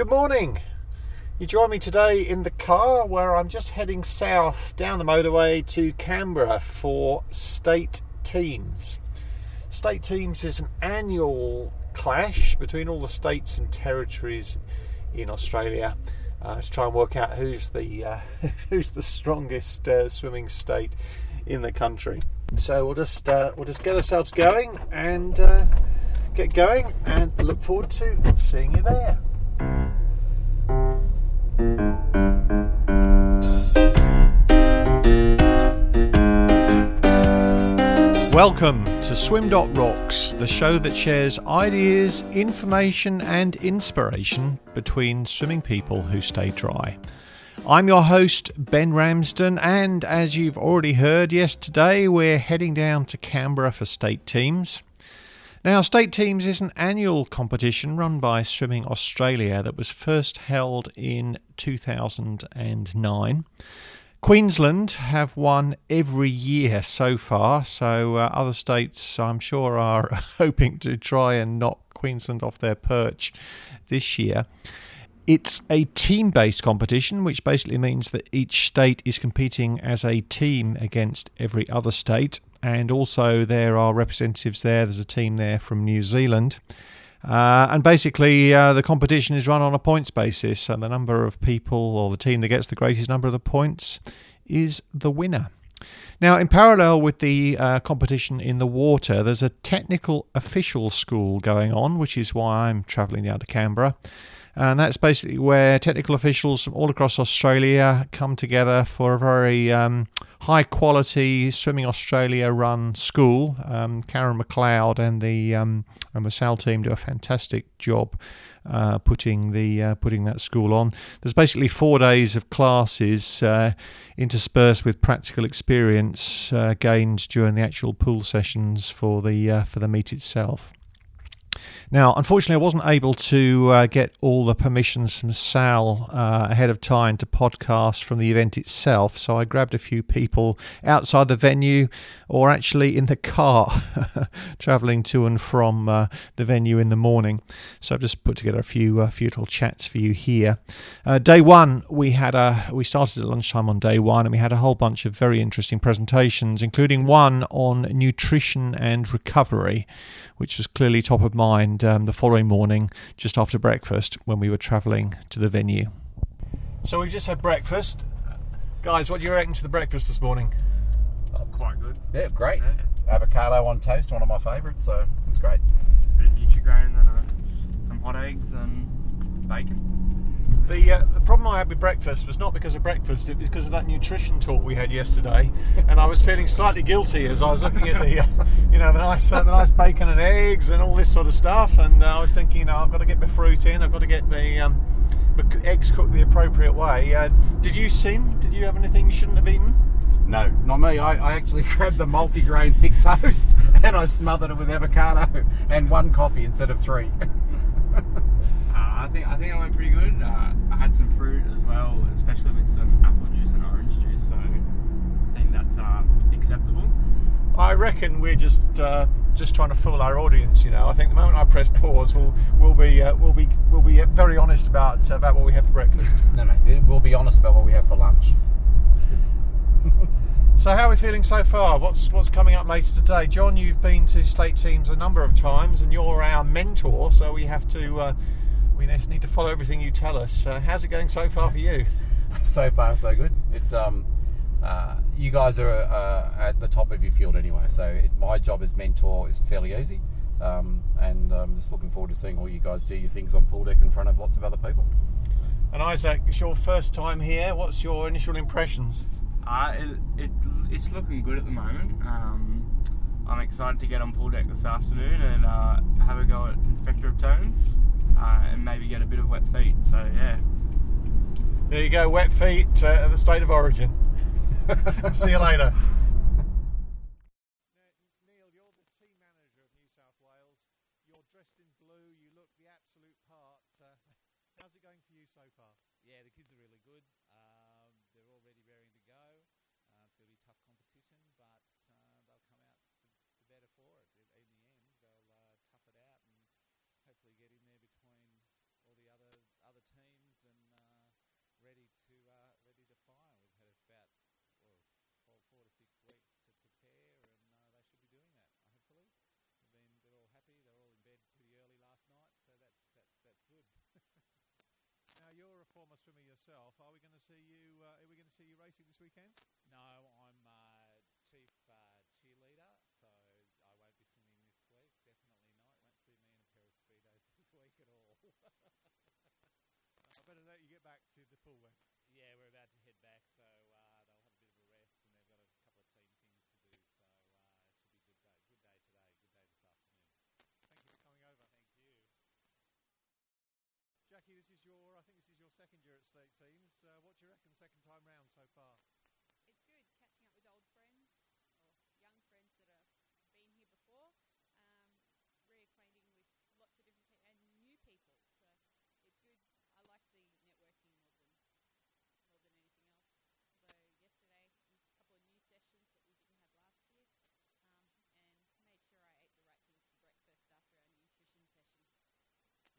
Good morning. You join me today in the car where I'm just heading south down the motorway to Canberra for state teams. State teams is an annual clash between all the states and territories in Australia uh, to try and work out who's the uh, who's the strongest uh, swimming state in the country. So we'll just uh, we'll just get ourselves going and uh, get going, and look forward to seeing you there. Welcome to Swim Rocks, the show that shares ideas, information, and inspiration between swimming people who stay dry. I'm your host, Ben Ramsden, and as you've already heard, yes, today we're heading down to Canberra for state teams. Now, State Teams is an annual competition run by Swimming Australia that was first held in 2009. Queensland have won every year so far, so uh, other states, I'm sure, are hoping to try and knock Queensland off their perch this year. It's a team based competition, which basically means that each state is competing as a team against every other state. And also, there are representatives there. There's a team there from New Zealand. Uh, and basically, uh, the competition is run on a points basis. And the number of people or the team that gets the greatest number of the points is the winner. Now, in parallel with the uh, competition in the water, there's a technical official school going on, which is why I'm travelling down to Canberra. And that's basically where technical officials from all across Australia come together for a very um, high quality Swimming Australia run school. Um, Karen McLeod and the um, and the SAL team do a fantastic job. Uh, putting the uh, putting that school on. There's basically four days of classes uh, interspersed with practical experience uh, gained during the actual pool sessions for the uh, for the meet itself. Now, unfortunately, I wasn't able to uh, get all the permissions from SAL uh, ahead of time to podcast from the event itself, so I grabbed a few people outside the venue or actually in the car travelling to and from uh, the venue in the morning. So I've just put together a few, uh, few little chats for you here. Uh, day one, we had a we started at lunchtime on day one, and we had a whole bunch of very interesting presentations, including one on nutrition and recovery, which was clearly top of mind um, the following morning, just after breakfast, when we were travelling to the venue. So we've just had breakfast. Guys, what do you reckon to the breakfast this morning? Oh, quite good. Yeah, great. Yeah. Avocado on toast, one of my favourites, so it's great. Bit of Nutrigrain and then uh, some hot eggs and bacon. The, uh, the problem I had with breakfast was not because of breakfast, it was because of that nutrition talk we had yesterday, and I was feeling slightly guilty as I was looking at the, uh, you know, the nice, uh, the nice bacon and eggs and all this sort of stuff, and uh, I was thinking, you know, I've got to get my fruit in, I've got to get the, um, eggs cooked the appropriate way. Uh, did you sin? Did you have anything you shouldn't have eaten? No, not me. I, I actually grabbed the multi-grain thick toast and I smothered it with avocado and one coffee instead of three. I think I think I went pretty good. Uh, I had some fruit as well, especially with some apple juice and orange juice. So I think that's uh, acceptable. I reckon we're just uh, just trying to fool our audience. You know, I think the moment I press pause, we'll we'll be uh, we'll be we'll be very honest about about what we have for breakfast. No, no, we'll be honest about what we have for lunch. so, how are we feeling so far? What's what's coming up later today, John? You've been to state teams a number of times, and you're our mentor, so we have to uh, we just need to follow everything you tell us. Uh, how's it going so far for you? so far, so good. It, um, uh, you guys are uh, at the top of your field anyway, so it, my job as mentor is fairly easy. Um, and I'm just looking forward to seeing all you guys do your things on pool deck in front of lots of other people. And Isaac, it's your first time here. What's your initial impressions? Uh, it, it, it's looking good at the moment. Um, I'm excited to get on pool deck this afternoon and uh, have a go at Inspector of Turns uh, and maybe get a bit of wet feet. So yeah. There you go, wet feet uh, at the state of origin. See you later. So far, Yeah, the kids are really good. Um, they're already raring to go. Former swimmer yourself. Are we going to see you? Uh, are we going to see you racing this weekend? No, I'm uh, chief uh, cheerleader, so I won't be swimming this week. Definitely not. Won't see me in a pair of speedos this week at all. I better let you get back to the pool then. yeah, we're about to head back, so uh, they'll have a bit of a rest, and they've got a couple of team things to do. So uh, it should be a good day. Good day today. Good day this afternoon. Thank you for coming over. Thank you. Jackie, this is your. I think this is second year at State Teams. Uh, what do you reckon? Second time round so far. It's good catching up with old friends or young friends that have been here before, um, reacquainting with lots of different people and new people. So it's good. I like the networking more than more than anything else. Although yesterday was a couple of new sessions that we didn't have last year, um, and made sure I ate the right things for breakfast after our nutrition session.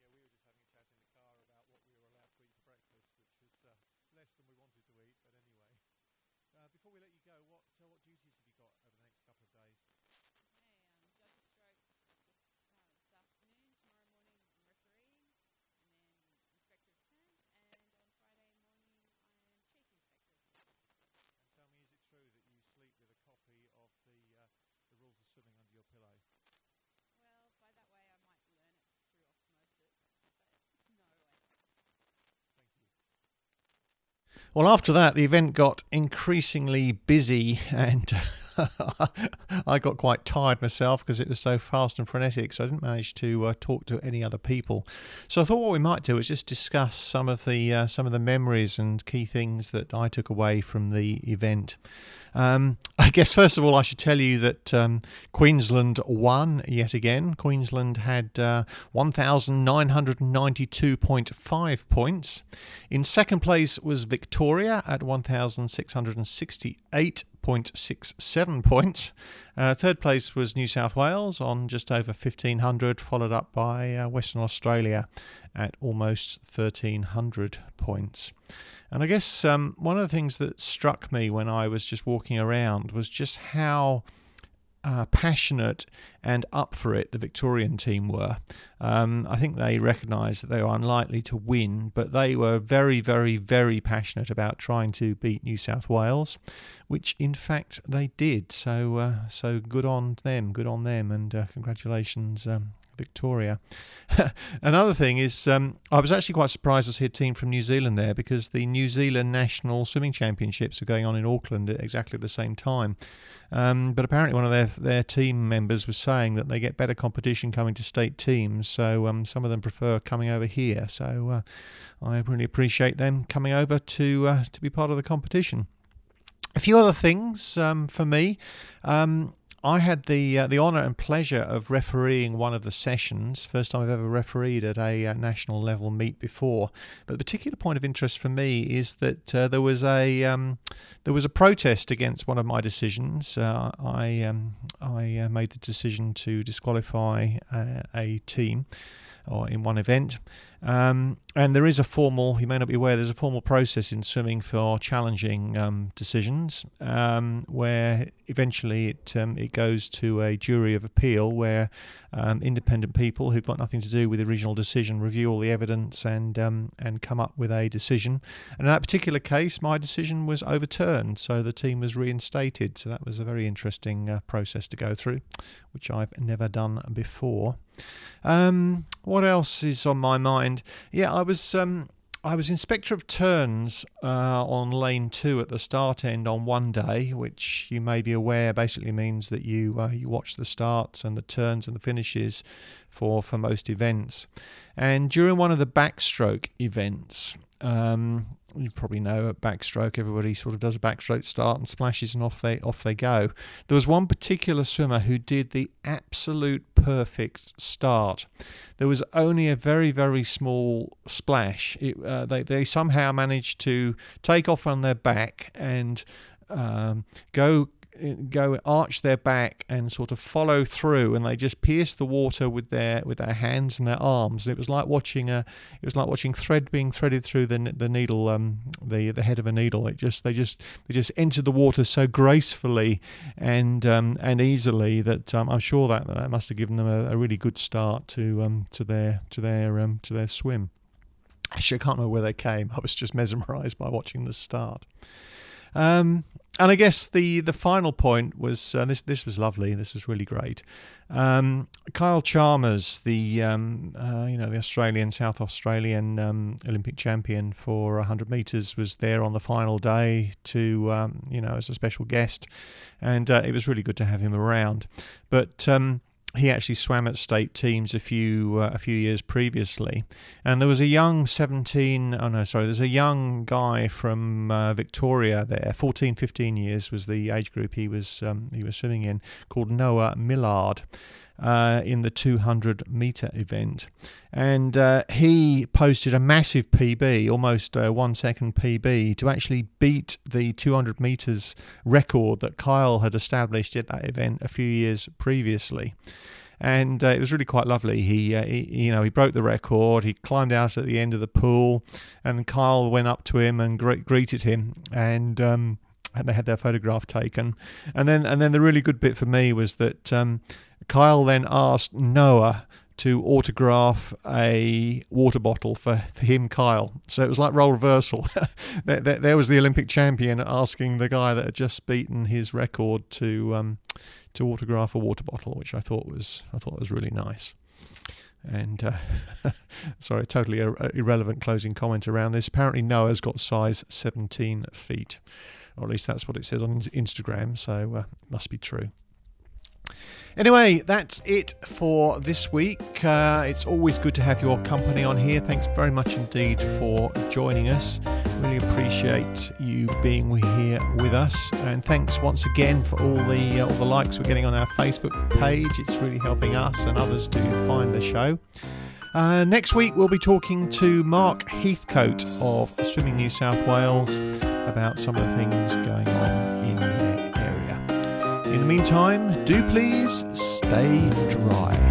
Yeah, we were just having a chat in the car about what we were allowed to eat for breakfast, which was uh, less than we wanted to eat. But anyway, uh, before we let you go, what uh, what duties have you got over the next couple of days? Okay, um, judges stroke this uh, this afternoon. Tomorrow morning I'm refereeing, and then inspector of turns. And on Friday morning I am chief inspector of turns. And tell me, is it true that you sleep with a copy of the uh, the rules of swimming under your pillow? Well, by that way I might learn it through osmosis, but no, I don't. Thank you. Well, after that, the event got increasingly busy, and uh, I got quite tired myself because it was so fast and frenetic. So I didn't manage to uh, talk to any other people. So I thought what we might do is just discuss some of the uh, some of the memories and key things that I took away from the event. Um, I guess first of all, I should tell you that um, Queensland won yet again. Queensland had uh, 1,992.5 points. In second place was Victoria at 1,668.67 points. Uh, third place was New South Wales on just over 1,500, followed up by uh, Western Australia at almost 1,300 points. And I guess um, one of the things that struck me when I was just walking around was just how uh, passionate and up for it the Victorian team were. Um, I think they recognised that they were unlikely to win, but they were very, very, very passionate about trying to beat New South Wales, which in fact they did. So, uh, so good on them, good on them, and uh, congratulations. Um, Victoria. Another thing is, um, I was actually quite surprised to see a team from New Zealand there because the New Zealand National Swimming Championships are going on in Auckland at exactly at the same time. Um, but apparently, one of their their team members was saying that they get better competition coming to state teams, so um, some of them prefer coming over here. So uh, I really appreciate them coming over to uh, to be part of the competition. A few other things um, for me. Um, I had the uh, the honour and pleasure of refereeing one of the sessions. First time I've ever refereed at a uh, national level meet before. But the particular point of interest for me is that uh, there was a um, there was a protest against one of my decisions. Uh, I um, I uh, made the decision to disqualify uh, a team or in one event. Um, and there is a formal, you may not be aware, there's a formal process in swimming for challenging um, decisions um, where eventually it, um, it goes to a jury of appeal where um, independent people who've got nothing to do with the original decision review all the evidence and, and come up with a decision. And in that particular case, my decision was overturned, so the team was reinstated. So that was a very interesting uh, process to go through, which I've never done before. Um, what else is on my mind? And yeah, I was um, I was inspector of turns uh, on lane two at the start end on one day, which you may be aware basically means that you uh, you watch the starts and the turns and the finishes for for most events. And during one of the backstroke events, um, you probably know at backstroke, everybody sort of does a backstroke start and splashes, and off they off they go. There was one particular swimmer who did the absolute perfect start. There was only a very very small splash. It, uh, they they somehow managed to take off on their back and um, go go arch their back and sort of follow through and they just pierce the water with their with their hands and their arms and it was like watching a it was like watching thread being threaded through the the needle um the the head of a needle it just they just they just entered the water so gracefully and um and easily that um, I'm sure that that must have given them a, a really good start to um to their to their um to their swim Actually, I can't remember where they came. I was just mesmerised by watching the start. Um, and I guess the, the final point was uh, this. This was lovely. This was really great. Um, Kyle Chalmers, the um, uh, you know the Australian South Australian um, Olympic champion for 100 meters, was there on the final day to um, you know as a special guest, and uh, it was really good to have him around. But um, he actually swam at state teams a few uh, a few years previously, and there was a young 17 oh no sorry there's a young guy from uh, Victoria there 14 15 years was the age group he was um, he was swimming in called Noah Millard. Uh, in the 200 meter event, and uh, he posted a massive PB, almost a one second PB, to actually beat the 200 meters record that Kyle had established at that event a few years previously and uh, it was really quite lovely. He, uh, he, you know, he broke the record. He climbed out at the end of the pool, and Kyle went up to him and gre- greeted him, and um, and they had their photograph taken. And then, and then the really good bit for me was that um, Kyle then asked Noah to autograph a water bottle for, for him, Kyle. So it was like role reversal. there, there, there was the Olympic champion asking the guy that had just beaten his record to um, to autograph a water bottle, which I thought was I thought was really nice. And uh, sorry, totally ir- irrelevant closing comment around this. Apparently, Noah's got size 17 feet, or at least that's what it says on Instagram. So uh, must be true. Anyway, that's it for this week. Uh, it's always good to have your company on here. Thanks very much indeed for joining us. Really appreciate you being here with us, and thanks once again for all the uh, all the likes we're getting on our Facebook page. It's really helping us and others to find the show. Uh, next week, we'll be talking to Mark Heathcote of Swimming New South Wales about some of the things going on in their area. In the meantime, do please stay dry.